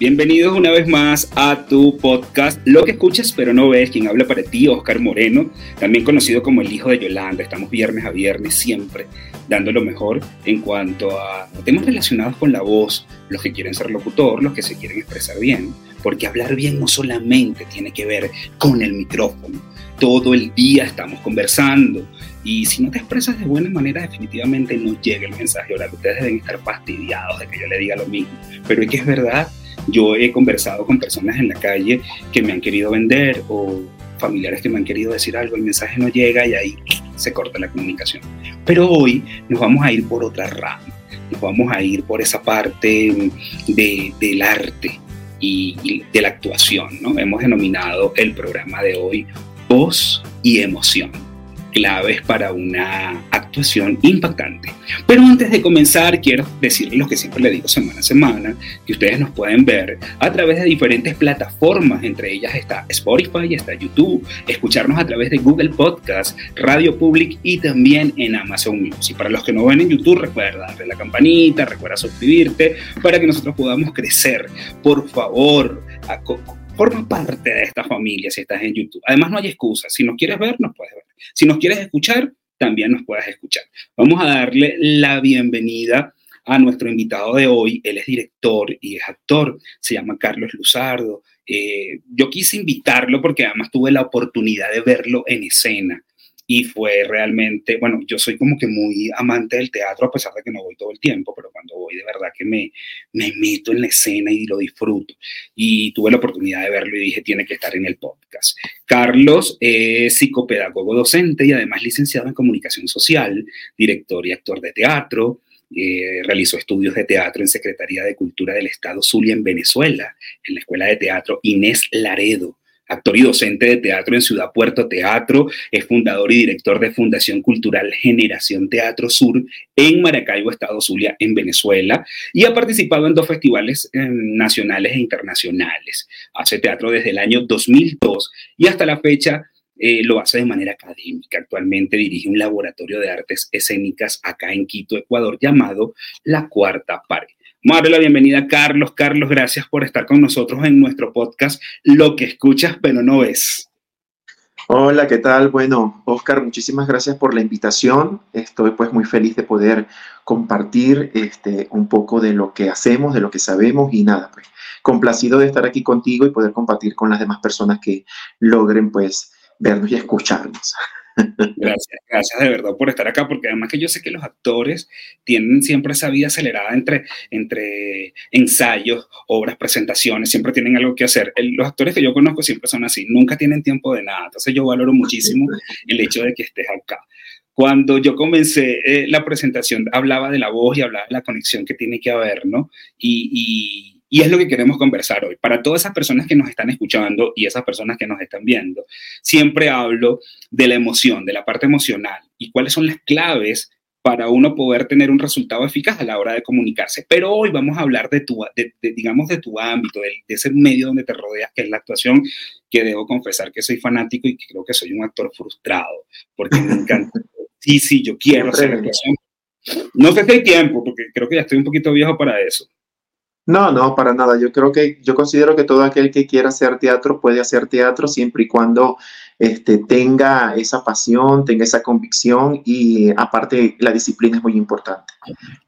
Bienvenidos una vez más a tu podcast Lo que escuchas pero no ves, quien habla para ti, Oscar Moreno, también conocido como el hijo de Yolanda. Estamos viernes a viernes siempre dando lo mejor en cuanto a temas relacionados con la voz, los que quieren ser locutor, los que se quieren expresar bien, porque hablar bien no solamente tiene que ver con el micrófono. Todo el día estamos conversando y si no te expresas de buena manera, definitivamente no llega el mensaje oral. Ustedes deben estar fastidiados de que yo le diga lo mismo, pero es que es verdad yo he conversado con personas en la calle que me han querido vender o familiares que me han querido decir algo, el mensaje no llega y ahí se corta la comunicación. Pero hoy nos vamos a ir por otra rama, nos vamos a ir por esa parte de, del arte y, de la actuación. ¿no? Hemos denominado el programa de hoy Voz y Emoción claves para una actuación impactante. Pero antes de comenzar, quiero decirles lo que siempre le digo semana a semana, que ustedes nos pueden ver a través de diferentes plataformas, entre ellas está Spotify, está YouTube, escucharnos a través de Google Podcast, Radio Public y también en Amazon Music. Para los que no ven en YouTube, recuerda darle la campanita, recuerda suscribirte para que nosotros podamos crecer. Por favor, forma parte de esta familia si estás en YouTube. Además, no hay excusa. Si nos quieres ver, nos puedes ver. Si nos quieres escuchar, también nos puedes escuchar. Vamos a darle la bienvenida a nuestro invitado de hoy. Él es director y es actor. Se llama Carlos Luzardo. Eh, yo quise invitarlo porque además tuve la oportunidad de verlo en escena y fue realmente, bueno, yo soy como que muy amante del teatro a pesar de que no voy todo el tiempo, pero cuando voy de verdad que me, me meto en la escena y lo disfruto. Y tuve la oportunidad de verlo y dije, tiene que estar en el podcast. Carlos es psicopedagogo docente y además licenciado en comunicación social, director y actor de teatro. Eh, realizó estudios de teatro en Secretaría de Cultura del Estado Zulia en Venezuela, en la Escuela de Teatro Inés Laredo actor y docente de teatro en Ciudad Puerto Teatro, es fundador y director de Fundación Cultural Generación Teatro Sur en Maracaibo, Estado Zulia, en Venezuela, y ha participado en dos festivales eh, nacionales e internacionales. Hace teatro desde el año 2002 y hasta la fecha eh, lo hace de manera académica. Actualmente dirige un laboratorio de artes escénicas acá en Quito, Ecuador, llamado La Cuarta Pared. Vamos la bienvenida Carlos. Carlos, gracias por estar con nosotros en nuestro podcast Lo que escuchas pero no ves. Hola, ¿qué tal? Bueno, Oscar, muchísimas gracias por la invitación. Estoy pues muy feliz de poder compartir este, un poco de lo que hacemos, de lo que sabemos y nada, pues complacido de estar aquí contigo y poder compartir con las demás personas que logren pues vernos y escucharnos. Gracias, gracias de verdad por estar acá, porque además que yo sé que los actores tienen siempre esa vida acelerada entre, entre ensayos, obras, presentaciones, siempre tienen algo que hacer. los actores que yo conozco siempre son así, nunca tienen tiempo de nada, entonces yo valoro muchísimo el hecho de que estés acá. Cuando yo comencé eh, la presentación, hablaba de la voz y hablaba de la conexión que tiene que haber, ¿no? y y es lo que queremos conversar hoy. Para todas esas personas que nos están escuchando y esas personas que nos están viendo, siempre hablo de la emoción, de la parte emocional y cuáles son las claves para uno poder tener un resultado eficaz a la hora de comunicarse. Pero hoy vamos a hablar de tu, digamos, de tu ámbito, de, ese medio donde te rodeas, que es la actuación, que debo confesar que soy fanático y que creo que soy un actor frustrado, porque me encanta. Sí, sí, yo quiero hacer actuación. No sé si hay tiempo, porque creo que ya estoy un poquito viejo para eso. No, no, para nada. Yo creo que, yo considero que todo aquel que quiera hacer teatro puede hacer teatro siempre y cuando este, tenga esa pasión, tenga esa convicción y aparte la disciplina es muy importante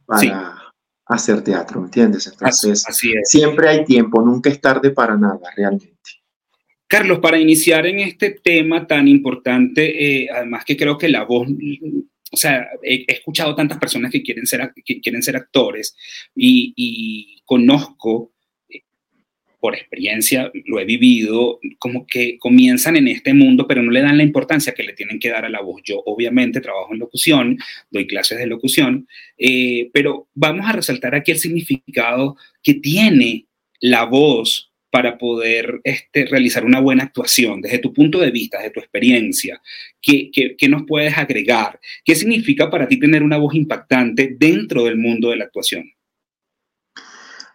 para hacer teatro, ¿me entiendes? Entonces, siempre hay tiempo, nunca es tarde para nada, realmente. Carlos, para iniciar en este tema tan importante, eh, además que creo que la voz o sea, he, escuchado tantas personas que quieren ser, que quieren ser actores y, conozco eh, por experiencia, lo he vivido, como que comienzan en este mundo, pero no le dan la importancia que le tienen que dar a la voz. Yo obviamente trabajo en locución, doy clases de locución, eh, pero vamos a resaltar aquí el significado que tiene la voz para poder este, realizar una buena actuación desde tu punto de vista, desde tu experiencia? ¿Qué, nos puedes agregar? ¿Qué significa para ti tener una voz impactante dentro del mundo de la actuación?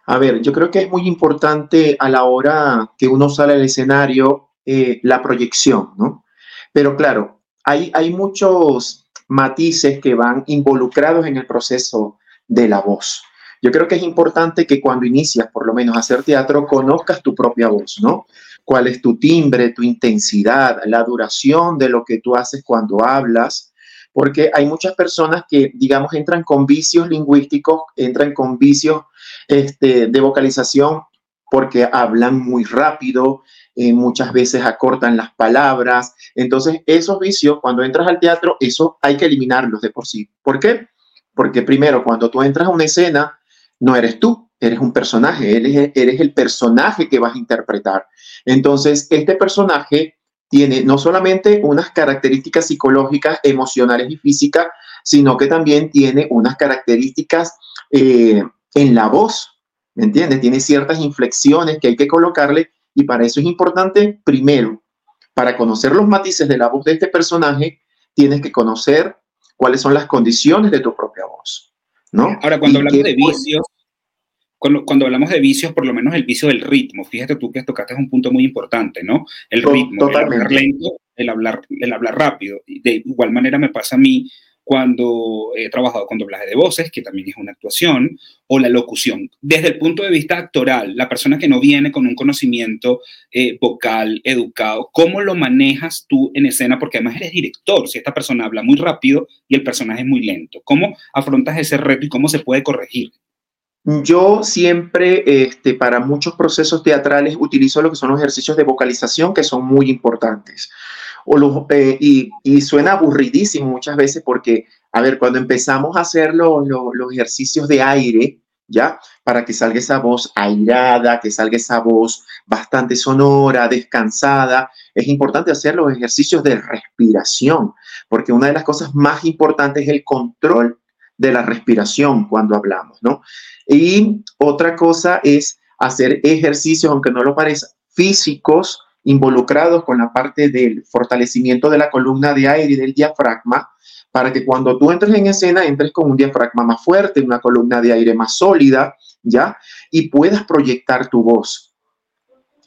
A ver, yo creo que es muy importante a la hora que uno sale al escenario eh, la proyección, ¿no? Pero claro, hay muchos matices que van involucrados en el proceso de la voz. Yo creo que es importante que cuando inicias, por lo menos, a hacer teatro, conozcas tu propia voz, ¿no? Cuál es tu timbre, tu intensidad, la duración de lo que tú haces cuando hablas, porque hay muchas personas que, digamos, entran con vicios lingüísticos, entran con vicios este, de vocalización porque hablan muy rápido, eh, muchas veces acortan las palabras. Entonces, esos vicios, cuando entras al teatro, eso hay que eliminarlos de por sí. ¿Por qué? Porque primero, cuando tú entras a una escena, no eres tú, eres un personaje, eres, el personaje que vas a interpretar. Entonces, este personaje tiene no solamente unas características psicológicas, emocionales y físicas, sino que también tiene unas características eh, en la voz, ¿me entiendes? Tiene ciertas inflexiones que hay que colocarle y para eso es importante, primero, para conocer los matices de la voz de este personaje, tienes que conocer cuáles son las condiciones de tu propia voz. ¿No? Ahora, cuando hablamos de vicios, cuando, cuando, hablamos de vicios, por lo menos el vicio del ritmo, fíjate tú que tocaste un punto muy importante, ¿no? El ritmo, el hablar lento, el hablar, el hablar rápido. De igual manera me pasa a mí cuando he trabajado con doblaje de voces, que también es una actuación, o la locución. Desde el punto de vista actoral, la persona que no viene con un conocimiento eh, vocal, educado, ¿cómo lo manejas tú en escena? Porque además eres director, si esta persona habla muy rápido y el personaje es muy lento, ¿cómo afrontas ese reto y cómo se puede corregir? Yo siempre, este, para muchos procesos teatrales, utilizo lo que son los ejercicios de vocalización, que son muy importantes. Eh, y, suena aburridísimo muchas veces porque, a ver, cuando empezamos a hacer los ejercicios de aire, ¿ya? Para que salga esa voz airada, que salga esa voz bastante sonora, descansada, es importante hacer los ejercicios de respiración, porque una de las cosas más importantes es el control de la respiración cuando hablamos, ¿no? Y otra cosa es hacer ejercicios, aunque no lo parezca, físicos involucrados con la parte del fortalecimiento de la columna de aire y del diafragma, para que cuando tú entres en escena entres con un diafragma más fuerte, una columna de aire más sólida, ¿ya? Y puedas proyectar tu voz.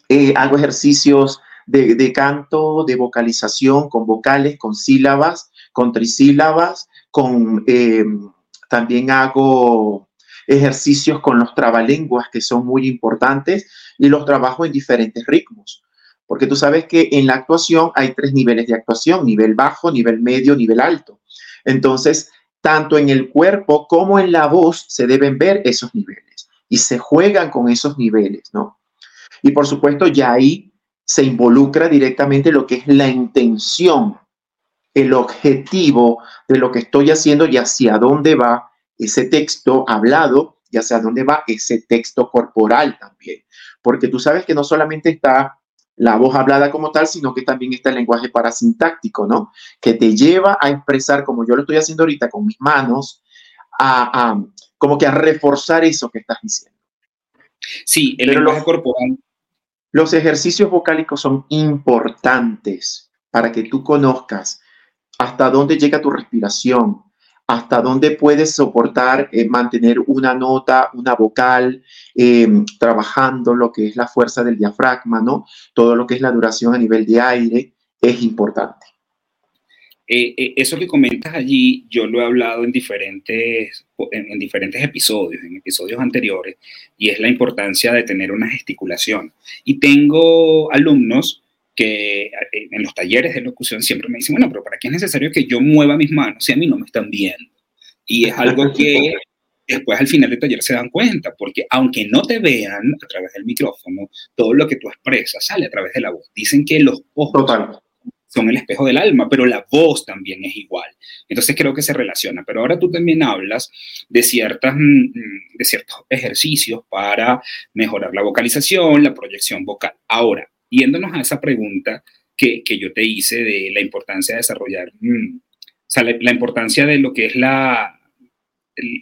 Eh, hago ejercicios de, canto, de vocalización con vocales, con sílabas, con trisílabas, con... Eh, también hago ejercicios con los trabalenguas que son muy importantes y los trabajo en diferentes ritmos porque tú sabes que en la actuación hay tres niveles de actuación, nivel bajo, nivel medio, nivel alto. Entonces, tanto en el cuerpo como en la voz se deben ver esos niveles y se juegan con esos niveles, ¿no? Y por supuesto, ya ahí se involucra directamente lo que es la intención, el objetivo de lo que estoy haciendo y hacia dónde va ese texto hablado y hacia dónde va ese texto corporal también. Porque tú sabes que no solamente está la voz hablada como tal, sino que también está el lenguaje parasintáctico, ¿no? Que te lleva a expresar, como yo lo estoy haciendo ahorita con mis manos, a, como que a reforzar eso que estás diciendo. Sí, el lenguaje corporal. Los ejercicios vocálicos son importantes para que tú conozcas hasta dónde llega tu respiración, hasta dónde puedes soportar eh, mantener una nota, una vocal, eh, trabajando lo que es la fuerza del diafragma, ¿no? Todo lo que es la duración a nivel de aire es importante. Eh, eso que comentas allí, yo lo he hablado en diferentes, en, diferentes episodios, en episodios anteriores, y es la importancia de tener una gesticulación. Y tengo alumnos que eh, en los talleres de locución siempre me dicen, bueno, pero ¿para qué es necesario que yo mueva mis manos si a mí no me están viendo? Y es algo que después al final del taller se dan cuenta, porque aunque no te vean a través del micrófono, todo lo que tú expresas sale a través de la voz. Dicen que los ojos son el espejo del alma, pero la voz también es igual. Entonces creo que se relaciona. Pero ahora tú también hablas de, ciertas, mm, mm, de ciertos ejercicios para mejorar la vocalización, la proyección vocal. Ahora, yéndonos a esa pregunta que, yo te hice de la importancia de desarrollar, mm, o sea, la, importancia de lo que es la,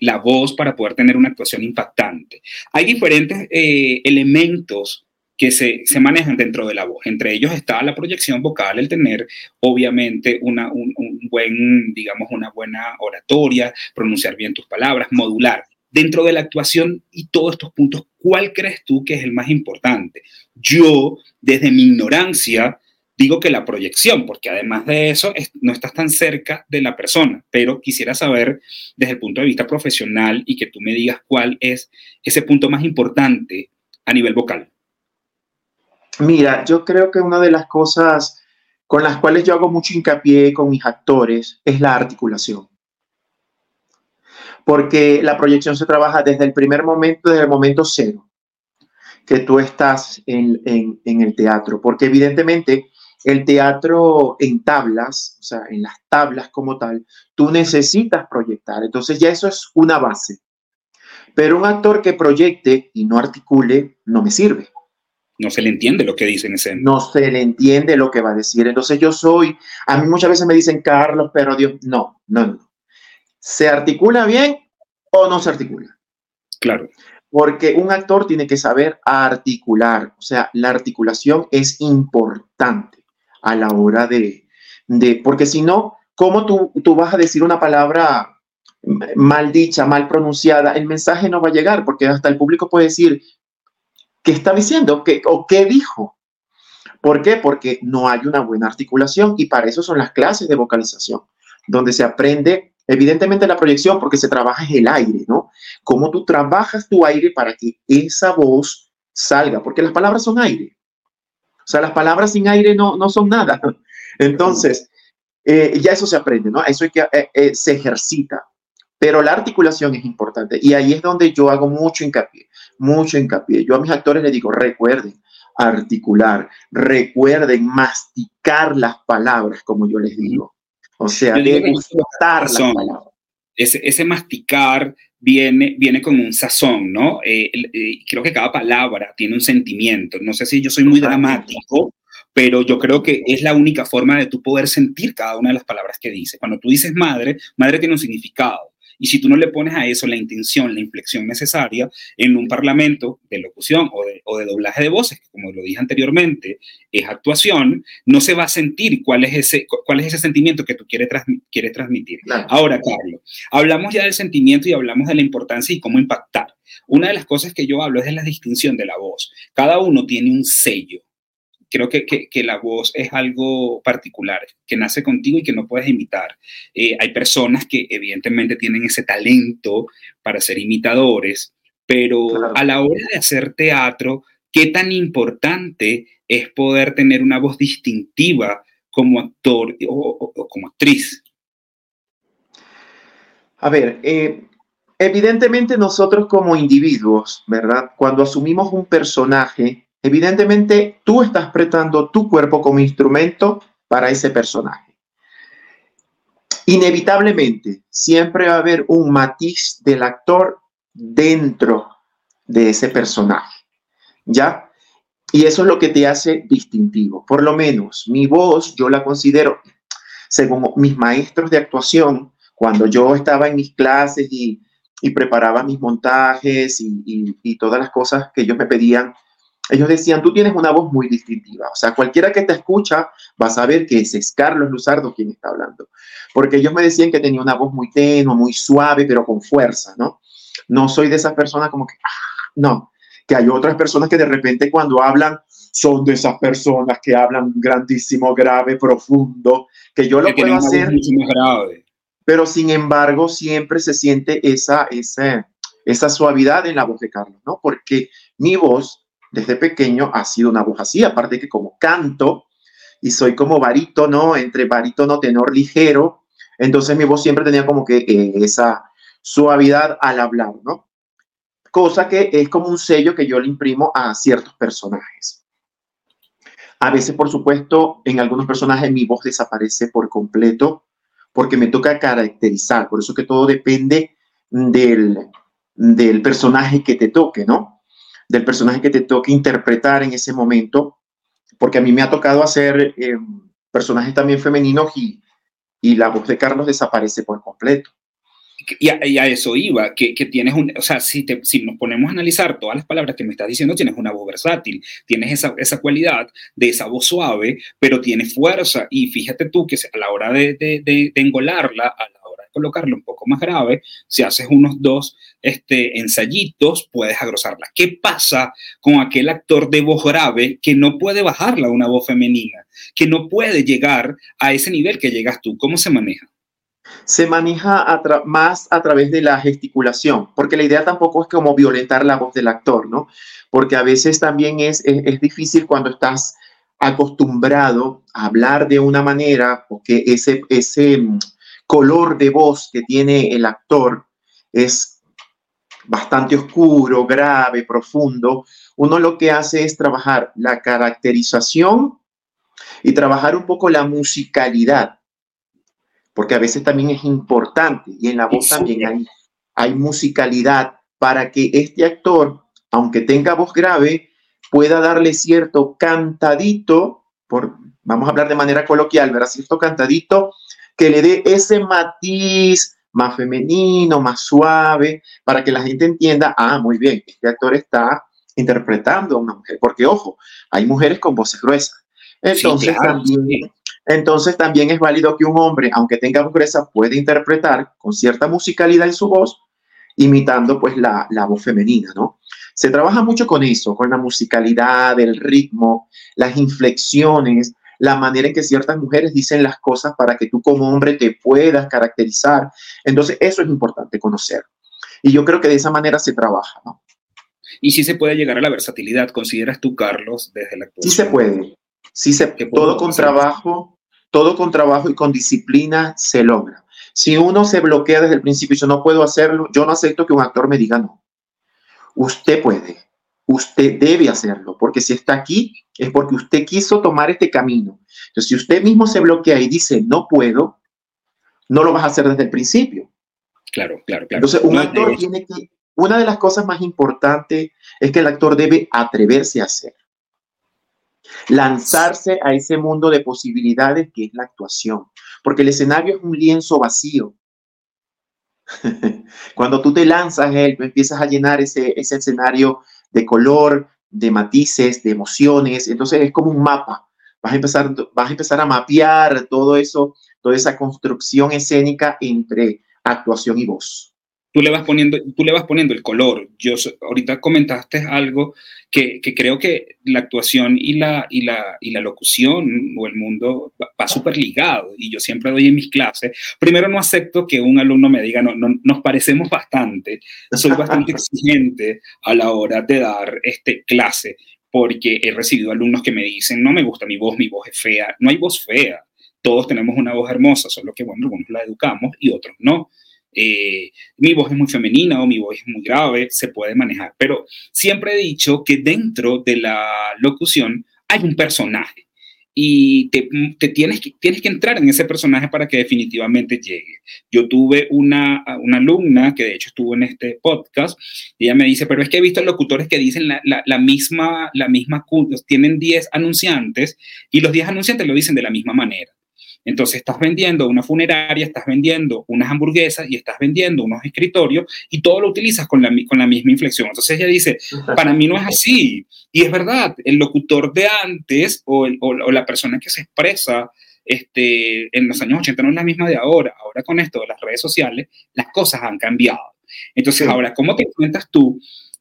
la voz para poder tener una actuación impactante. Hay diferentes eh, elementos que se, manejan dentro de la voz. Entre ellos está la proyección vocal, el tener obviamente una, un, buen, digamos, una buena oratoria, pronunciar bien tus palabras, modular. Dentro de la actuación y todos estos puntos, ¿cuál crees tú que es el más importante? Yo, desde mi ignorancia, digo que la proyección, porque además de eso no estás tan cerca de la persona, pero quisiera saber desde el punto de vista profesional y que tú me digas cuál es ese punto más importante a nivel vocal. Mira, yo creo que una de las cosas con las cuales yo hago mucho hincapié con mis actores es la articulación. Porque la proyección se trabaja desde el primer momento, desde el momento cero que tú estás en, en el teatro. Porque evidentemente el teatro en tablas, o sea, en las tablas como tal, tú necesitas proyectar. Entonces ya eso es una base. Pero un actor que proyecte y no articule no me sirve no se le entiende lo que dice en escena. No se le entiende lo que va a decir. Entonces yo soy, a mí muchas veces me dicen, Carlos, pero Dios, no, no, no. ¿Se articula bien o no se articula? Claro. Porque un actor tiene que saber articular, o sea, la articulación es importante a la hora de, de porque si no, ¿cómo tú, tú vas a decir una palabra mal dicha, mal pronunciada? El mensaje no va a llegar, porque hasta el público puede decir, ¿Qué está diciendo? ¿Qué, ¿O qué dijo? ¿Por qué? Porque no hay una buena articulación y para eso son las clases de vocalización, donde se aprende evidentemente la proyección porque se trabaja el aire, ¿no? Cómo tú trabajas tu aire para que esa voz salga, porque las palabras son aire. O sea, las palabras sin aire no, no son nada. Entonces, eh, ya eso se aprende, ¿no? Eso eh, eh, se ejercita. Pero la articulación es importante y ahí es donde yo hago mucho hincapié mucho hincapié. Yo a mis actores les digo, recuerden articular, recuerden masticar las palabras, como yo les digo. O sea. Ese, ese, masticar viene, viene con un sazón, ¿no? Eh, eh, creo que cada palabra tiene un sentimiento. No sé si yo soy muy dramático, pero yo creo que es la única forma de tú poder sentir cada una de las palabras que dices. Cuando tú dices madre, madre tiene un significado. Y si tú no le pones a eso la intención, la inflexión necesaria en un parlamento de locución o de, doblaje de voces, que como lo dije anteriormente, es actuación, no se va a sentir cuál es ese, cuál es ese sentimiento que tú quieres, quieres transmitir. Ahora, Carlos, hablamos ya del sentimiento y hablamos de la importancia y cómo impactar. Una de las cosas que yo hablo es de la distinción de la voz. Cada uno tiene un sello creo que, que, la voz es algo particular, que nace contigo y que no puedes imitar. Eh, hay personas que evidentemente tienen ese talento para ser imitadores, pero a la hora de hacer teatro, ¿qué tan importante es poder tener una voz distintiva como actor o, como actriz? A ver, eh, evidentemente nosotros como individuos, ¿verdad? Cuando asumimos un personaje, Evidentemente, tú estás prestando tu cuerpo como instrumento para ese personaje. Inevitablemente, siempre va a haber un matiz del actor dentro de ese personaje. ¿Ya? Y eso es lo que te hace distintivo. Por lo menos mi voz, yo la considero, según mis maestros de actuación, cuando yo estaba en mis clases y, preparaba mis montajes y, y todas las cosas que ellos me pedían ellos decían, tú tienes una voz muy distintiva. O sea, cualquiera que te escucha va a saber que ese es Carlos Luzardo quien está hablando. Porque ellos me decían que tenía una voz muy tenue, muy suave, pero con fuerza, ¿no? No soy de esas personas como que, ah, no, que hay otras personas que de repente cuando hablan son de esas personas que hablan grandísimo, grave, profundo, que yo lo puedo hacer. Grave. Pero sin embargo, siempre se siente esa, esa, esa suavidad en la voz de Carlos, ¿no? Porque mi voz desde pequeño ha sido una voz así, aparte que como canto y soy como barítono, entre barítono, tenor ligero, entonces mi voz siempre tenía como que eh, esa suavidad al hablar, ¿no? Cosa que es como un sello que yo le imprimo a ciertos personajes. A veces, por supuesto, en algunos personajes mi voz desaparece por completo porque me toca caracterizar, por eso que todo depende del, del personaje que te toque, ¿no? Del personaje que te toque interpretar en ese momento, porque a mí me ha tocado hacer eh, personajes también femeninos y, y la voz de Carlos desaparece por completo. Y a, eso iba, que, que, tienes un, o sea, si, te, si nos ponemos a analizar todas las palabras que me estás diciendo, tienes una voz versátil, tienes esa, esa cualidad de esa voz suave, pero tiene fuerza. Y fíjate tú que a la hora de, de, de, de engolarla, a la colocarla un poco más grave, si haces unos dos este, ensayitos, puedes agrosarla. ¿Qué pasa con aquel actor de voz grave que no puede bajarla a una voz femenina, que no puede llegar a ese nivel que llegas tú? ¿Cómo se maneja? se maneja más a través de la gesticulación, porque la idea tampoco es como violentar la voz del actor, ¿no? Porque a veces también es, es, difícil cuando estás acostumbrado a hablar de una manera, porque ese, ese color de voz que tiene el actor es bastante oscuro, grave, profundo. Uno lo que hace es trabajar la caracterización y trabajar un poco la musicalidad porque a veces también es importante y en la voz también hay, hay musicalidad para que este actor, aunque tenga voz grave, pueda darle cierto cantadito, por, vamos a hablar de manera coloquial, ¿verdad? Cierto cantadito que le dé ese matiz más femenino, más suave, para que la gente entienda, ah, muy bien, este actor está interpretando a una mujer, porque ojo, hay mujeres con voces gruesas. Entonces también entonces también es válido que un hombre, aunque tenga voz gruesa, pueda interpretar con cierta musicalidad en su voz, imitando pues la, voz femenina, ¿no? Se trabaja mucho con eso, con la musicalidad, el ritmo, las inflexiones, la manera en que ciertas mujeres dicen las cosas para que tú como hombre te puedas caracterizar. Entonces, eso es importante conocer. Y yo creo que de esa manera se trabaja, ¿no? Y si se puede llegar a la versatilidad, ¿consideras tú, Carlos, desde la actuación? Sí se puede, sí se, todo con trabajo, todo con trabajo y con disciplina se logra. Si uno se bloquea desde el principio y yo no puedo hacerlo, yo no acepto que un actor me diga no. Usted puede, usted debe hacerlo, porque si está aquí es porque usted quiso tomar este camino. Entonces, si usted mismo se bloquea y dice no puedo, no lo vas a hacer desde el principio. Claro, claro, claro. Entonces, un actor tiene que, una de las cosas más importantes es que el actor debe atreverse a hacer lanzarse a ese mundo de posibilidades que es la actuación, porque el escenario es un lienzo vacío. Cuando tú te lanzas, él, empiezas a llenar ese, ese escenario de color, de matices, de emociones, entonces es como un mapa. Vas a empezar, vas a, empezar a mapear todo eso, toda esa construcción escénica entre actuación y voz tú le vas poniendo, tú le vas poniendo el color. Yo ahorita comentaste algo que, creo que la actuación y la, y la, y la locución o el mundo va, súper ligado y yo siempre doy en mis clases. Primero no acepto que un alumno me diga, no, no nos parecemos bastante. Soy bastante exigente a la hora de dar este clase porque he recibido alumnos que me dicen, no me gusta mi voz, mi voz es fea. No hay voz fea. Todos tenemos una voz hermosa, solo que, bueno, algunos la educamos y otros no. Eh, mi voz es muy femenina o mi voz es muy grave, se puede manejar. Pero siempre he dicho que dentro de la locución hay un personaje y te, tienes, que, tienes que entrar en ese personaje para que definitivamente llegue. Yo tuve una, una, alumna que de hecho estuvo en este podcast y ella me dice, pero es que he visto locutores que dicen la, la, la misma, la misma, tienen 10 anunciantes y los 10 anunciantes lo dicen de la misma manera. Entonces estás vendiendo una funeraria, estás vendiendo unas hamburguesas y estás vendiendo unos escritorios y todo lo utilizas con la, con la misma inflexión. Entonces ella dice, para mí no es así. Y es verdad, el locutor de antes o, la persona que se expresa este, en los años 80 no es la misma de ahora. Ahora con esto de las redes sociales, las cosas han cambiado. Entonces ahora, ¿cómo te enfrentas tú?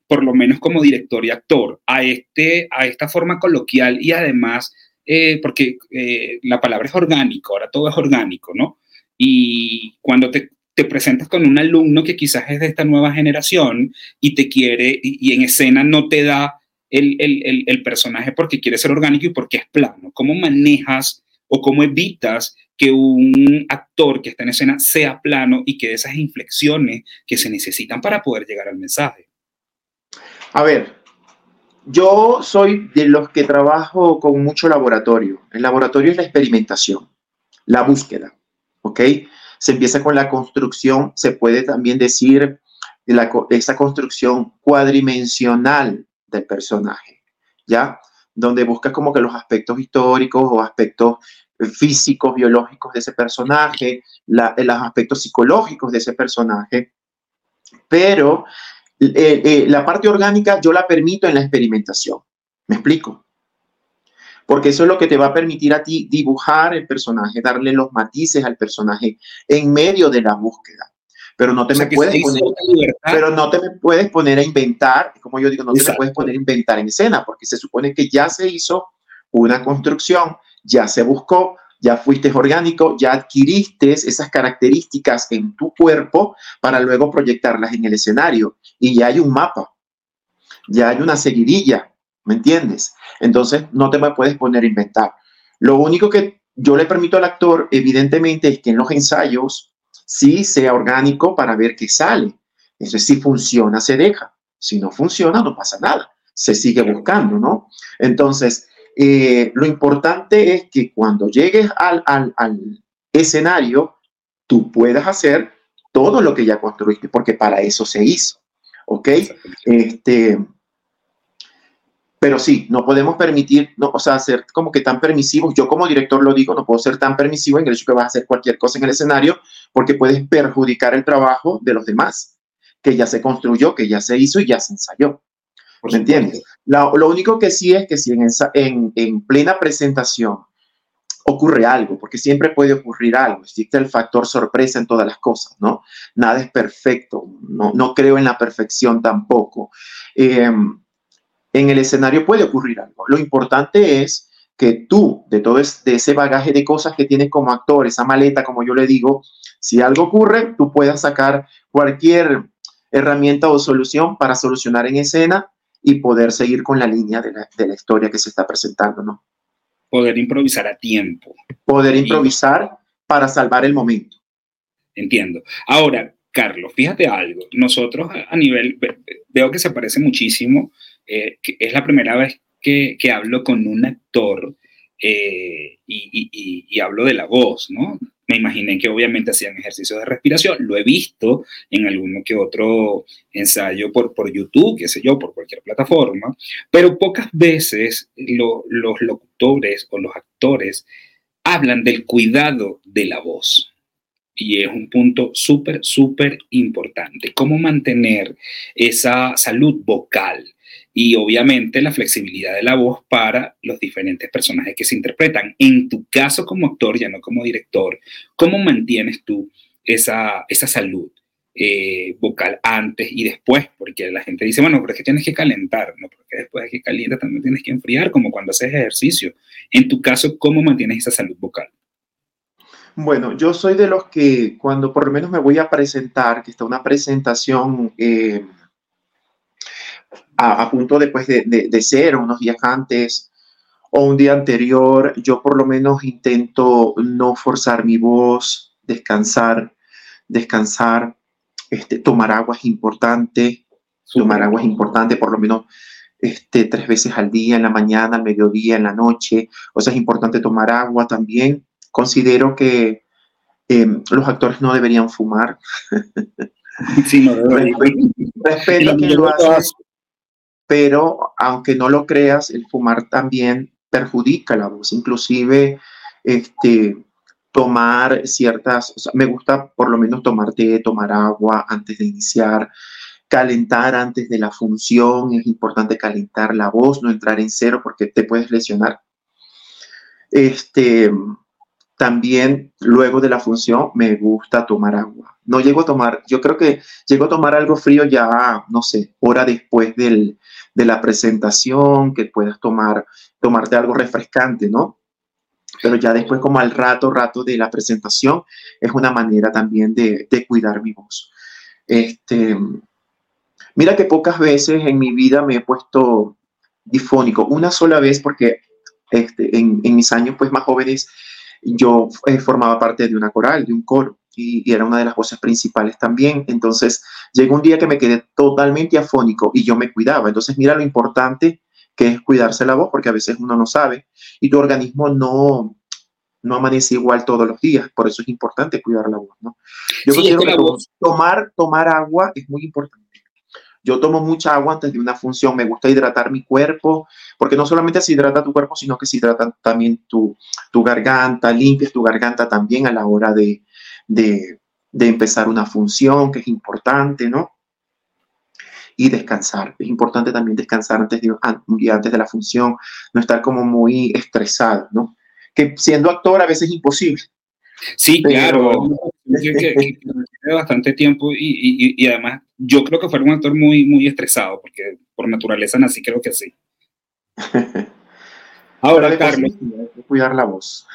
por lo menos como director y actor, a, este, a esta forma coloquial y además eh, porque eh, la palabra es orgánico, ahora todo es orgánico, ¿no? Y cuando te, te, presentas con un alumno que quizás es de esta nueva generación y te quiere, y, en escena no te da el, el, personaje porque quiere ser orgánico y porque es plano, ¿cómo manejas o cómo evitas que un actor que está en escena sea plano y que esas inflexiones que se necesitan para poder llegar al mensaje? A ver, yo soy de los que trabajo con mucho laboratorio. El laboratorio es la experimentación, la búsqueda, ¿ok? Se empieza con la construcción, se puede también decir la, esa construcción cuadrimensional del personaje, ¿ya? Donde buscas como que los aspectos históricos o aspectos físicos, biológicos de ese personaje, los aspectos psicológicos de ese personaje, pero eh, eh, la parte orgánica yo la permito en la experimentación. ¿Me explico? porque eso es lo que te va a permitir a ti dibujar el personaje, darle los matices al personaje en medio de la búsqueda. Pero no te me puedes poner, pero no te me puedes poner a inventar, como yo digo, no te me puedes poner a inventar en escena, porque se supone que ya se hizo una construcción, ya se buscó, ya fuiste orgánico, ya adquiriste esas características en tu cuerpo para luego proyectarlas en el escenario. Y ya hay un mapa, ya hay una seguidilla, ¿me entiendes? Entonces no te puedes poner a inventar. Lo único que yo le permito al actor, evidentemente, es que en los ensayos sí sea orgánico para ver qué sale. Eso si funciona, se deja. Si no funciona, no pasa nada. Se sigue buscando, ¿no? Entonces, eh, lo importante es que cuando llegues al, al, escenario, tú puedas hacer todo lo que ya construiste, porque para eso se hizo. ¿Ok? Este, pero sí, no podemos permitir, no, o sea, ser como que tan permisivos. Yo como director lo digo, no puedo ser tan permisivo en el hecho que vas a hacer cualquier cosa en el escenario, porque puedes perjudicar el trabajo de los demás, que ya se construyó, que ya se hizo y ya se ensayó. ¿Me entiendes? Lo, único que sí es que si en, en, plena presentación ocurre algo, porque siempre puede ocurrir algo, existe el factor sorpresa en todas las cosas, ¿no? Nada es perfecto, no, creo en la perfección tampoco. Em, en el escenario puede ocurrir algo. Lo importante es que tú, de todo ese bagaje de cosas que tienes como actor, esa maleta, como yo le digo, si algo ocurre, tú puedas sacar cualquier herramienta o solución para solucionar en escena y poder seguir con la línea de la, historia que se está presentando, ¿no? Poder improvisar a tiempo. Poder improvisar para salvar el momento. Entiendo. Ahora, Carlos, fíjate algo. Nosotros a nivel, veo que se parece muchísimo. Eh, es la primera vez que, que hablo con un actor eh, y, y, hablo de la voz, ¿no? Me imaginé que obviamente hacían ejercicios de respiración, lo he visto en alguno que otro ensayo por, por YouTube, qué sé yo, por cualquier plataforma, pero pocas veces los locutores o los actores hablan del cuidado de la voz. Y es un punto súper, súper importante. Cómo mantener esa salud vocal, y obviamente la flexibilidad de la voz para los diferentes personajes que se interpretan. En tu caso como actor, ya no como director, ¿cómo mantienes tú esa, esa salud eh, vocal antes y después? Porque la gente dice, bueno, pero es que tienes que calentar, ¿no? Porque después de que calienta también tienes que enfriar, como cuando haces ejercicio. En tu caso, ¿cómo mantienes esa salud vocal? Bueno, yo soy de los que cuando por lo menos me voy a presentar, que está una presentación... Eh, a, punto después de, de, ser unos días antes o un día anterior, yo por lo menos intento no forzar mi voz, descansar, descansar, este, tomar agua es importante, tomar agua es importante por lo menos este, tres veces al día, en la mañana, al mediodía, en la noche, o sea, es importante tomar agua también. Considero que em, los actores no deberían fumar. Sí, no. Respeto a quien lo hace pero aunque no lo creas, el fumar también perjudica la voz, inclusive este, tomar ciertas, me gusta por lo menos tomar té, tomar agua antes de iniciar, calentar antes de la función, es importante calentar la voz, no entrar en cero porque te puedes lesionar. Este, también luego de la función me gusta tomar agua. No llego a tomar, yo creo que llego a tomar algo frío ya, no sé, hora después del, de la presentación, que puedas tomar, tomarte algo refrescante, ¿no? Pero ya después, como al rato, rato de la presentación, es una manera también de, cuidar mi voz. Este, mira que pocas veces en mi vida me he puesto difónico, una sola vez porque este, en, en mis años pues más jóvenes yo eh, formaba parte de una coral, de un coro y, era una de las voces principales también. Entonces, llegó un día que me quedé totalmente afónico y yo me cuidaba. Entonces, mira lo importante que es cuidarse la voz, porque a veces uno no sabe y tu organismo no, no amanece igual todos los días. Por eso es importante cuidar la voz, ¿no? Yo considero que, tomar, tomar agua es muy importante. Yo tomo mucha agua antes de una función, me gusta hidratar mi cuerpo, porque no solamente se hidrata tu cuerpo, sino que se hidrata también tu, tu garganta, limpias tu garganta también a la hora de, de, empezar una función que es importante, ¿no? y descansar. Es importante también descansar antes de, un día antes de la función, no estar como muy estresado, ¿no? Que siendo actor a veces es imposible. Sí, claro. Que, bastante tiempo y, y, además yo creo que fue un actor muy, muy estresado porque por naturaleza nací, creo que sí. Ahora, Carlos. Cuidar la voz.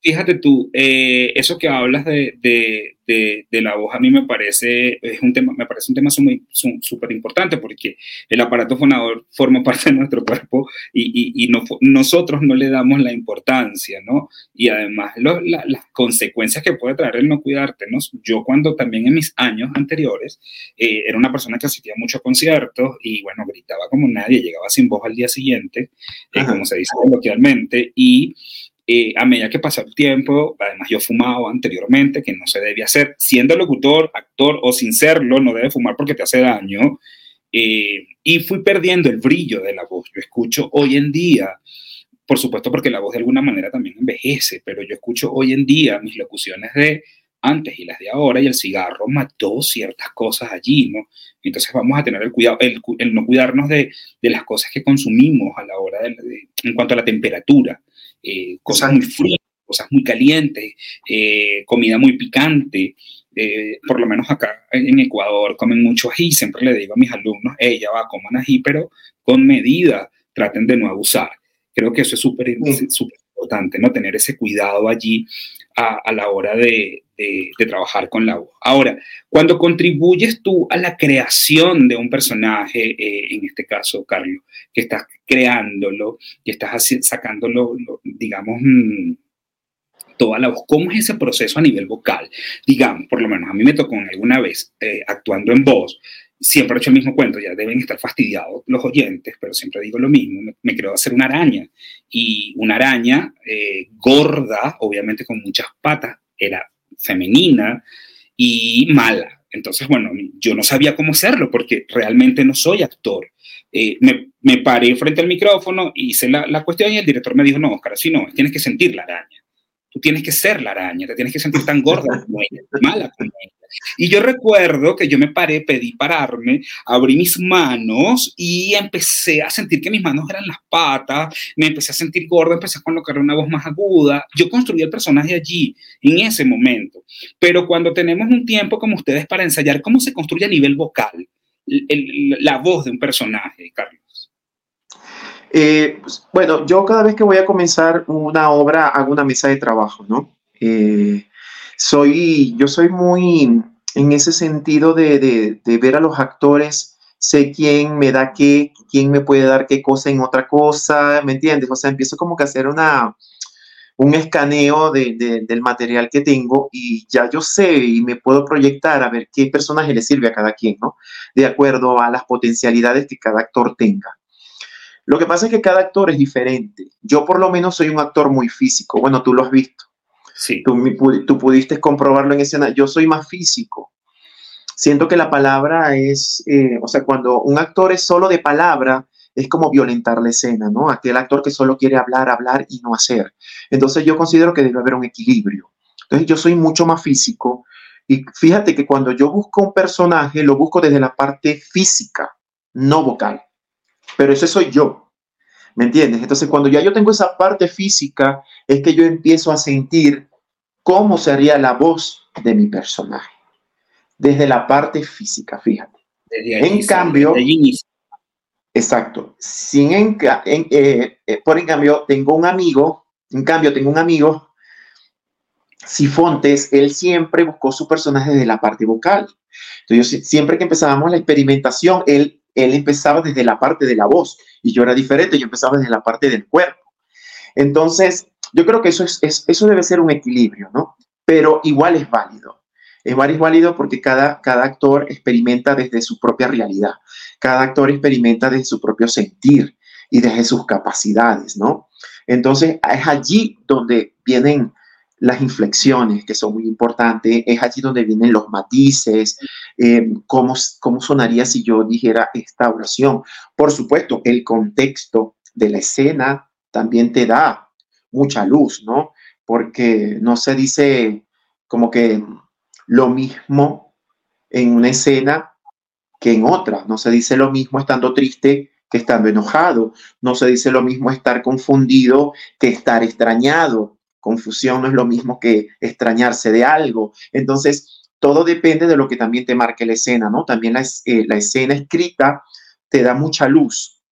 Fíjate tú, eh, eso que hablas de, de, de, la voz a mí me parece, es un tema, me parece un tema súper importante porque el aparato fonador forma parte de nuestro cuerpo y, y, y no, nosotros no le damos la importancia, ¿no? Y además las consecuencias que puede traer el no cuidarte, ¿no? Yo cuando también en mis años anteriores eh, era una persona que asistía mucho a conciertos y bueno, gritaba como nadie, llegaba sin voz al día siguiente, eh, como se dice coloquialmente, y eh, a medida que pasó el tiempo, además yo fumaba anteriormente, que no se debía hacer, siendo locutor, actor o sin serlo, no debe fumar porque te hace daño, eh, y fui perdiendo el brillo de la voz. Yo escucho hoy en día, por supuesto porque la voz de alguna manera también envejece, pero yo escucho hoy en día mis locuciones de antes y las de ahora, y el cigarro mató ciertas cosas allí, ¿no? Entonces vamos a tener el cuidado, el, no cuidarnos de, las cosas que consumimos a la hora de, en cuanto a la temperatura. Eh, cosas muy frías, cosas muy calientes, eh, comida muy picante. Eh, por lo menos acá en Ecuador comen mucho ají. Siempre le digo a mis alumnos, ella va, coman ají, pero con medida, traten de no abusar. Creo que eso es súper importante, ¿no? Tener ese cuidado allí a, la hora de, trabajar con la voz. Ahora, cuando contribuyes tú a la creación de un personaje, eh, en este caso, Carlos, que estás creándolo, que estás sacándolo, digamos, mm, toda la voz, ¿cómo es ese proceso a nivel vocal? Digamos, por lo menos a mí me tocó alguna vez eh, actuando en voz, siempre he hecho el mismo cuento, ya deben estar fastidiados los oyentes, pero siempre digo lo mismo, me, me creo hacer una araña y una araña eh, gorda, obviamente con muchas patas, era femenina y mala. Entonces, bueno, yo no sabía cómo hacerlo porque realmente no soy actor. Eh, me, me, paré frente al micrófono, hice la, la cuestión y el director me dijo, no, Oscar, así no, tienes que sentir la araña. Tú tienes que ser la araña, te tienes que sentir tan gorda como ella, mala como ella. Y yo recuerdo que yo me paré, pedí pararme, abrí mis manos y empecé a sentir que mis manos eran las patas, me empecé a sentir gorda, empecé a colocar una voz más aguda. Yo construí el personaje allí, en ese momento. Pero cuando tenemos un tiempo como ustedes para ensayar cómo se construye a nivel vocal la voz de un personaje, Carlos. Eh, pues, bueno, yo cada vez que voy a comenzar una obra hago una mesa de trabajo, ¿no? Eh, soy, yo soy muy en ese sentido de, ver a los actores, sé quién me da qué, quién me puede dar qué cosa en otra cosa, ¿me entiendes? O sea, empiezo como que a hacer una, un escaneo del material que tengo y ya yo sé y me puedo proyectar a ver qué personaje le sirve a cada quien, ¿no? De acuerdo a las potencialidades que cada actor tenga. Lo que pasa es que cada actor es diferente. Yo por lo menos soy un actor muy físico. Bueno, tú lo has visto. Sí. Tú, tú pudiste comprobarlo en escena. Yo soy más físico. Siento que la palabra es, eh, o sea, cuando un actor es solo de palabra, es como violentar la escena, ¿no? Aquel actor que solo quiere hablar, hablar y no hacer. Entonces yo considero que debe haber un equilibrio. Entonces yo soy mucho más físico y fíjate que cuando yo busco un personaje, lo busco desde la parte física, no vocal pero ese soy yo. ¿Me entiendes? Entonces, cuando ya yo tengo esa parte física, es que yo empiezo a sentir cómo sería la voz de mi personaje. Desde la parte física, fíjate. en cambio, exacto. Sin en, eh, eh, por en cambio, tengo un amigo, en cambio, tengo un amigo, Sifontes, él siempre buscó su personaje de la parte vocal. Entonces, siempre que empezábamos la experimentación, él él empezaba desde la parte de la voz y yo era diferente, yo empezaba desde la parte del cuerpo. Entonces, yo creo que eso, es, eso debe ser un equilibrio, ¿no? Pero igual es válido. Es válido porque cada, cada actor experimenta desde su propia realidad. Cada actor experimenta desde su propio sentir y desde sus capacidades, ¿no? Entonces, es allí donde vienen las inflexiones, que son muy importantes, es allí donde vienen los matices, eh, cómo, cómo sonaría si yo dijera esta oración. Por supuesto, el contexto de la escena también te da mucha luz, ¿no? Porque no se dice como que lo mismo en una escena que en otra. No se dice lo mismo estando triste que estando enojado. No se dice lo mismo estar confundido que estar extrañado. Confusión no es lo mismo que extrañarse de algo. Entonces, todo depende de lo que también te marque la escena, ¿no? También la, eh, la escena escrita te da mucha luz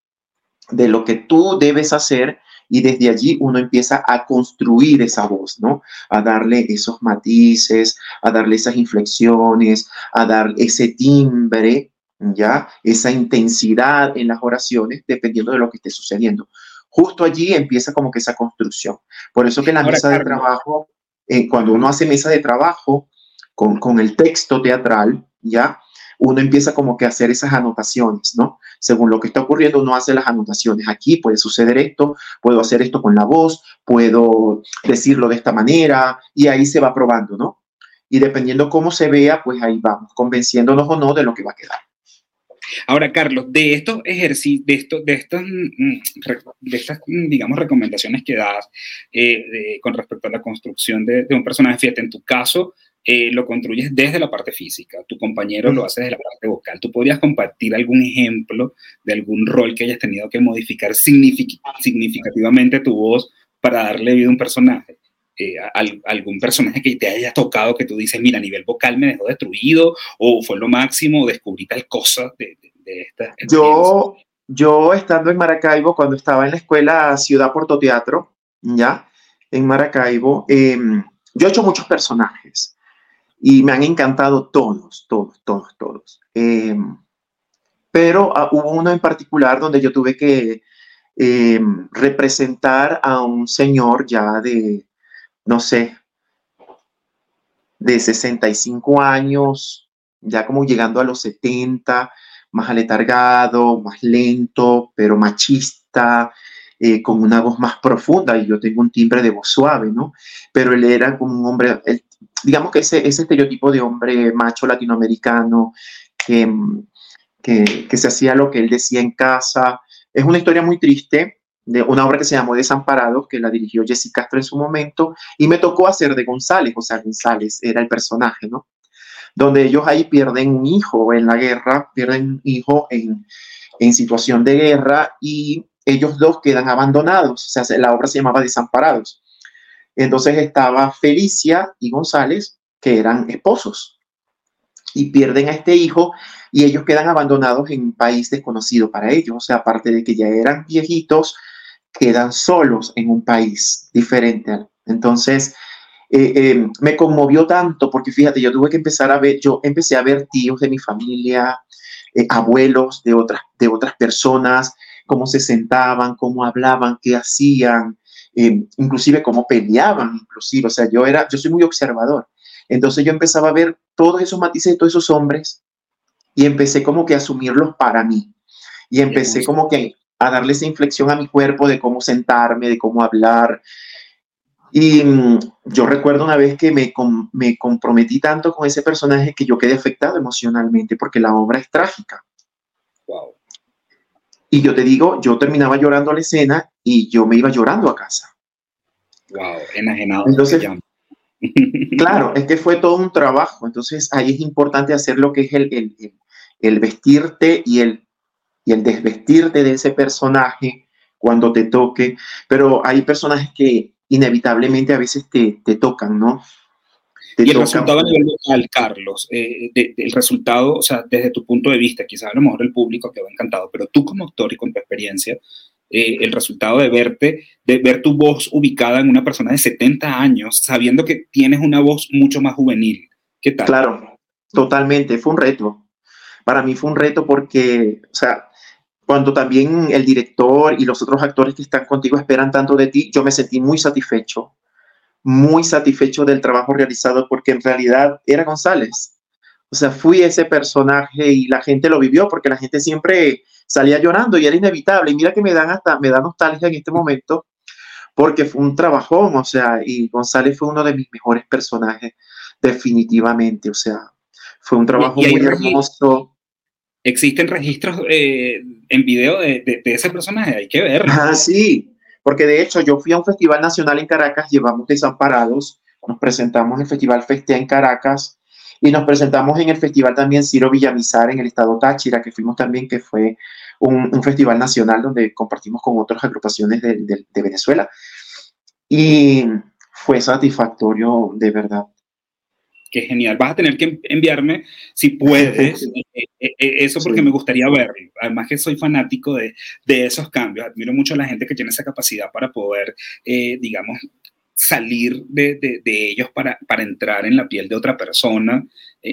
de lo que tú debes hacer y desde allí uno empieza a construir esa voz, ¿no? A darle esos matices, a darle esas inflexiones, a dar ese timbre, ¿ya? Esa intensidad en las oraciones, dependiendo de lo que esté sucediendo. Justo allí empieza como que esa construcción. Por eso que en la mesa de trabajo, eh, cuando uno hace mesa de trabajo con, con el texto teatral, ¿ya? uno empieza como que a hacer esas anotaciones, ¿no? Según lo que está ocurriendo, uno hace las anotaciones. Aquí puede suceder esto, puedo hacer esto con la voz, puedo decirlo de esta manera, y ahí se va probando, ¿no? Y dependiendo cómo se vea, pues ahí vamos, convenciéndonos o no de lo que va a quedar. Ahora, Carlos, de estos ejercicios, de, esto, de, estas, mm, de estas, mm, digamos, recomendaciones que das eh, con respecto a la construcción de, de, un personaje, fíjate, en tu caso, eh, lo construyes desde la parte física, tu compañero lo hace desde la parte vocal. ¿Tú podrías compartir algún ejemplo de algún rol que hayas tenido que modificar significativamente tu voz para darle vida a un personaje? Eh, algún personaje que te haya tocado que tú dices, mira, a nivel vocal me dejó destruido o fue lo máximo, descubrí tal cosa de, esta. Yo, yo estando en Maracaibo, cuando estaba en la escuela Ciudad Puerto Teatro, ya, en Maracaibo, em, yo he hecho muchos personajes y me han encantado todos, todos, todos, todos. Em, pero ah, hubo uno en particular donde yo tuve que em, representar a un señor ya de, no sé, de 65 años, ya como llegando a los 70, más aletargado, más lento, pero machista, eh, con una voz más profunda, y yo tengo un timbre de voz suave, ¿no? Pero él era como un hombre, digamos que ese, ese estereotipo de hombre macho latinoamericano que, que, se hacía lo que él decía en casa. Es una historia muy triste de una obra que se llamó Desamparados, que la dirigió Jessica Castro en su momento, y me tocó hacer de González, o sea, González era el personaje, ¿no? Donde ellos ahí pierden un hijo en la guerra, pierden un hijo en, en situación de guerra y ellos dos quedan abandonados, o sea, la obra se llamaba Desamparados. Entonces estaba Felicia y González, que eran esposos, y pierden a este hijo y ellos quedan abandonados en un país desconocido para ellos. O sea, aparte de que ya eran viejitos, quedan solos en un país diferente. Entonces, eh, eh, me conmovió tanto porque fíjate, yo tuve que empezar a ver, yo empecé a ver tíos de mi familia, eh, abuelos de otras, de otras personas, cómo se sentaban, cómo hablaban, qué hacían, inclusive cómo peleaban, inclusive, o sea, yo era, yo soy muy observador. Entonces yo empezaba a ver todos esos matices de todos esos hombres y empecé como que a asumirlos para mí. Y empecé como que a darle esa inflexión a mi cuerpo de cómo sentarme, de cómo hablar. Y mm, yo recuerdo una vez que me, me comprometí tanto con ese personaje que yo quedé afectado emocionalmente porque la obra es trágica. Wow. Y yo te digo, yo terminaba llorando la escena y yo me iba llorando a casa. Wow, enajenado. Entonces, claro, es que fue todo un trabajo. Entonces, ahí es importante hacer lo que es el, el, el vestirte y el, y el desvestirte de ese personaje cuando te toque. Pero hay personajes que inevitablemente a veces te, te tocan, ¿no? y el resultado a nivel local, Carlos, eh, el resultado, o sea, desde tu punto de vista, quizás a lo mejor el público quedó encantado, pero tú como actor y con tu experiencia, eh, el resultado de verte, de ver tu voz ubicada en una persona de 70 años, sabiendo que tienes una voz mucho más juvenil. ¿Qué tal? Claro, totalmente, fue un reto. Para mí fue un reto porque, o sea, cuando también el director y los otros actores que están contigo esperan tanto de ti, yo me sentí muy satisfecho muy satisfecho del trabajo realizado porque en realidad era González. O sea, fui ese personaje y la gente lo vivió porque la gente siempre salía llorando y era inevitable. Y mira que me dan hasta, me da nostalgia en este momento porque fue un trabajón, o sea, y González fue uno de mis mejores personajes, definitivamente. O sea, fue un trabajo muy hermoso. ¿Existen registros eh, en video de, ese personaje? Hay que verlo. Ah, sí, porque de hecho yo fui a un festival nacional en Caracas, llevamos desamparados, nos presentamos en el Festival Festea en Caracas Y nos presentamos en el festival también Ciro Villamizar en el estado Táchira, que fuimos también, que fue un, festival nacional donde compartimos con otras agrupaciones de Venezuela. Y fue satisfactorio de verdad qué genial. Vas a tener que enviarme, si puedes, eh, eh, eh, eso porque me gustaría verlo. Además que soy fanático de, de, esos cambios. Admiro mucho a la gente que tiene esa capacidad para poder, digamos, salir de, de, ellos para, para, entrar en la piel de otra persona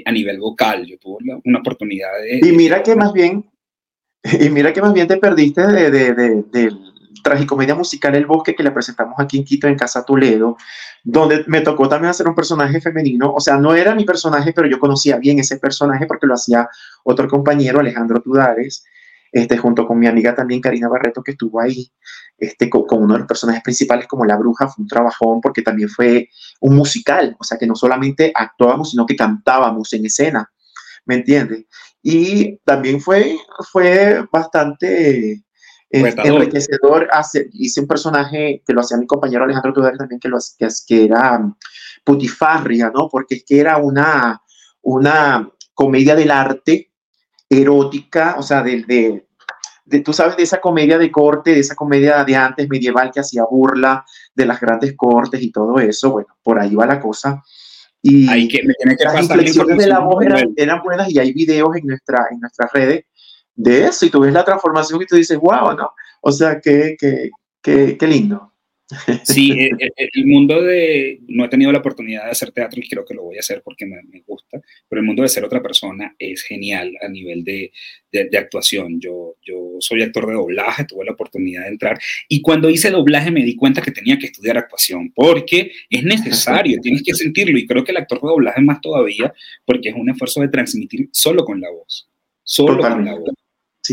a nivel vocal. Yo tuve una oportunidad de... Y mira que más bien, y mira que más bien te perdiste de, tragicomedia musical El Bosque que le presentamos aquí en Quito, en Casa Toledo, donde me tocó también hacer un personaje femenino. O sea, no era mi personaje, pero yo conocía bien ese personaje porque lo hacía otro compañero, Alejandro Tudares, este, junto con mi amiga también Karina Barreto, que estuvo ahí, este, con, uno de los personajes principales como La Bruja, fue un trabajón porque también fue un musical, o sea, que no solamente actuábamos, sino que cantábamos en escena, ¿me entiendes? Y también fue, fue bastante es enriquecedor. hice un personaje que lo hacía mi compañero Alejandro Tudor también, que, lo, que, que era um, putifarria, ¿no? Porque es que era una, una comedia del arte erótica, o sea, de, de, tú sabes, de esa comedia de corte, de esa comedia de antes medieval que hacía burla de las grandes cortes y todo eso, bueno, por ahí va la cosa. Y hay que, me tiene que las inflexiones de la voz eran, eran, buenas y hay videos en, nuestra, en nuestras redes de eso y tú ves la transformación y tú dices, wow, ¿no? O sea, qué, qué, qué, qué lindo. Sí, el, eh, eh, el, mundo de, no he tenido la oportunidad de hacer teatro y creo que lo voy a hacer porque me, me gusta, pero el mundo de ser otra persona es genial a nivel de, de, de, actuación. Yo, yo soy actor de doblaje, tuve la oportunidad de entrar y cuando hice doblaje me di cuenta que tenía que estudiar actuación porque es necesario, tienes que sentirlo y creo que el actor de doblaje más todavía porque es un esfuerzo de transmitir solo con la voz, solo con la voz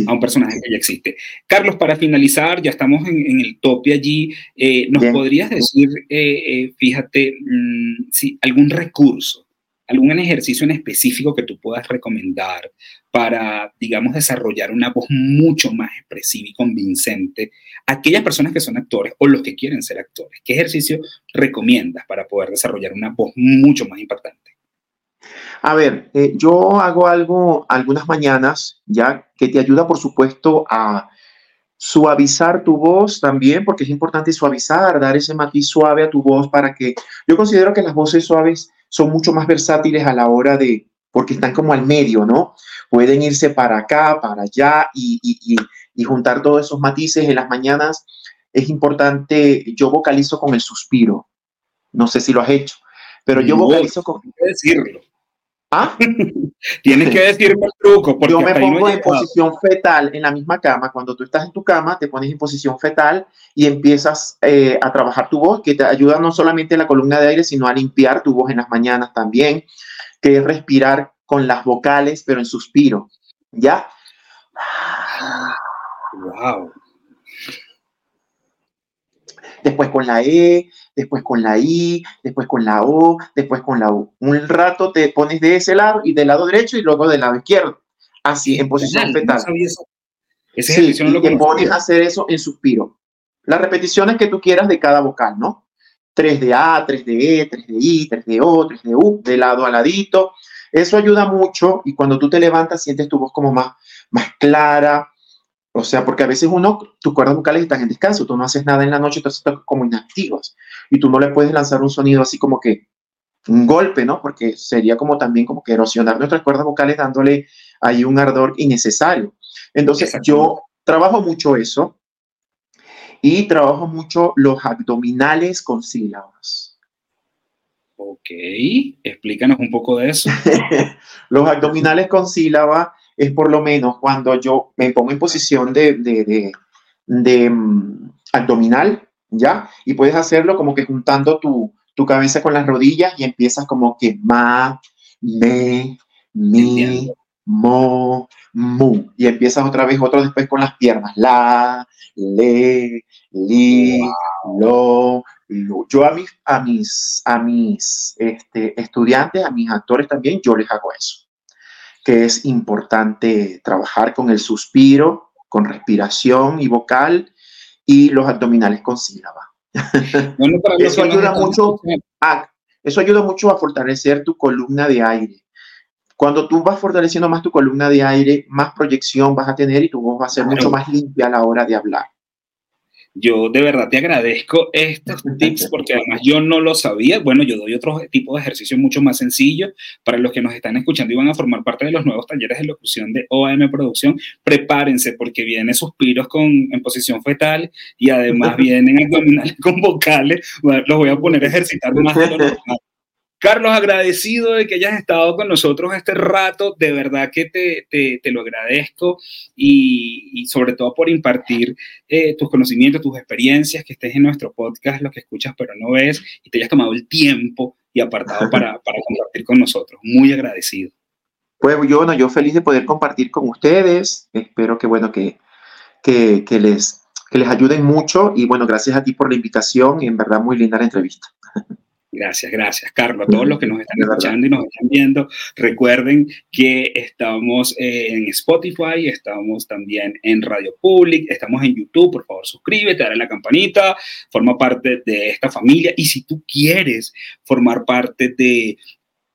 a un personaje que ya existe. Carlos, para finalizar, ya estamos en, el tope allí, eh, ¿nos podrías decir, eh, eh, fíjate, mm, si algún recurso, algún ejercicio en específico que tú puedas recomendar para, digamos, desarrollar una voz mucho más expresiva y convincente a aquellas personas que son actores o los que quieren ser actores? ¿Qué ejercicio recomiendas para poder desarrollar una voz mucho más impactante? A ver, eh, yo hago algo algunas mañanas, ya que te ayuda, por supuesto, a suavizar tu voz también, porque es importante suavizar, dar ese matiz suave a tu voz para que yo considero que las voces suaves son mucho más versátiles a la hora de, porque están como al medio, ¿no? Pueden irse para acá, para allá y, y, y juntar todos esos matices en las mañanas. Es importante, yo vocalizo con el suspiro. No sé si lo has hecho, pero yo vocalizo con... Decirlo. ¿Ah? Tienes que decirme el truco. Porque Yo me pongo en posición fetal en la misma cama. Cuando tú estás en tu cama, te pones en posición fetal y empiezas eh, a trabajar tu voz, que te ayuda no solamente la columna de aire, sino a limpiar tu voz en las mañanas también, que es respirar con las vocales, pero en suspiro. ¿Ya? Wow después con la E, después con la I, después con la O, después con la U. Un rato te pones de ese lado y del lado derecho y luego del lado izquierdo. Así, en posición fetal. sí, y te pones a hacer eso en suspiro. Las repeticiones que tú quieras de cada vocal, ¿no? 3 de A, 3 de E, 3 de I, 3 de O, 3 de U, de lado a ladito. Eso ayuda mucho y cuando tú te levantas sientes tu voz como más, más clara, o sea, porque a veces uno, tus cuerdas vocales están en descanso, tú no haces nada en la noche, entonces estás como inactivos y tú no le puedes lanzar un sonido así como que un golpe, ¿no? Porque sería como también como que erosionar nuestras cuerdas vocales dándole ahí un ardor innecesario. Entonces yo trabajo mucho eso y trabajo mucho los abdominales con sílabas. Ok, explícanos un poco de eso. los abdominales con sílaba es por lo menos cuando yo me pongo en posición de, de, de, mm, abdominal, ¿ya? Y puedes hacerlo como que juntando tu, tu, cabeza con las rodillas y empiezas como que ma, me, mi, mo, mu. Y empiezas otra vez, otro después con las piernas. La, le, li, lo, lo. Yo a mis, a mis, a mis este, estudiantes, a mis actores también, yo les hago eso que es importante trabajar con el suspiro, con respiración y vocal y los abdominales con sílaba. eso, ayuda mucho a, eso ayuda mucho a fortalecer tu columna de aire. cuando tú vas fortaleciendo más tu columna de aire, más proyección vas a tener y tu voz va a ser mucho más limpia a la hora de hablar. Yo de verdad te agradezco estos tips porque además yo no lo sabía. Bueno, yo doy otro tipo de ejercicios mucho más sencillos para los que nos están escuchando y van a formar parte de los nuevos talleres de locución de OAM Producción. Prepárense porque vienen suspiros con, en posición fetal y además vienen abdominales con vocales. los voy a poner a ejercitar más de lo normal. Carlos, agradecido de que hayas estado con nosotros este rato, de verdad que te, te, lo agradezco y, sobre todo por impartir eh, tus conocimientos, tus experiencias, que estés en nuestro podcast, lo que escuchas pero no ves, y te hayas tomado el tiempo y apartado para, para compartir con nosotros. Muy agradecido. Pues yo, bueno, yo feliz de poder compartir con ustedes, espero que, bueno, que, que, que les, que les ayuden mucho y bueno, gracias a ti por la invitación y en verdad muy linda la entrevista. Gracias, gracias, Carlos. A todos los que nos están escuchando y nos están viendo, recuerden que estamos en Spotify, estamos también en Radio Public, estamos en YouTube. Por favor, suscríbete, dale a la campanita, forma parte de esta familia. Y si tú quieres formar parte de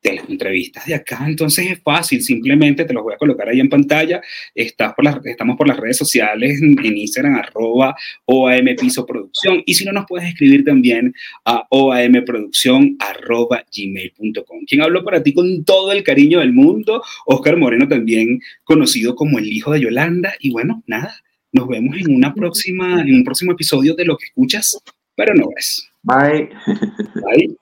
de las entrevistas de acá. Entonces es fácil, simplemente te los voy a colocar ahí en pantalla. Estás por las, estamos por las redes sociales, en, Instagram, arroba OAM Piso Producción. Y si no, nos puedes escribir también a oamproducción arroba gmail.com. Quien habló para ti con todo el cariño del mundo, Oscar Moreno, también conocido como el hijo de Yolanda. Y bueno, nada, nos vemos en una próxima, en un próximo episodio de Lo que escuchas, pero no ves. Bye. Bye.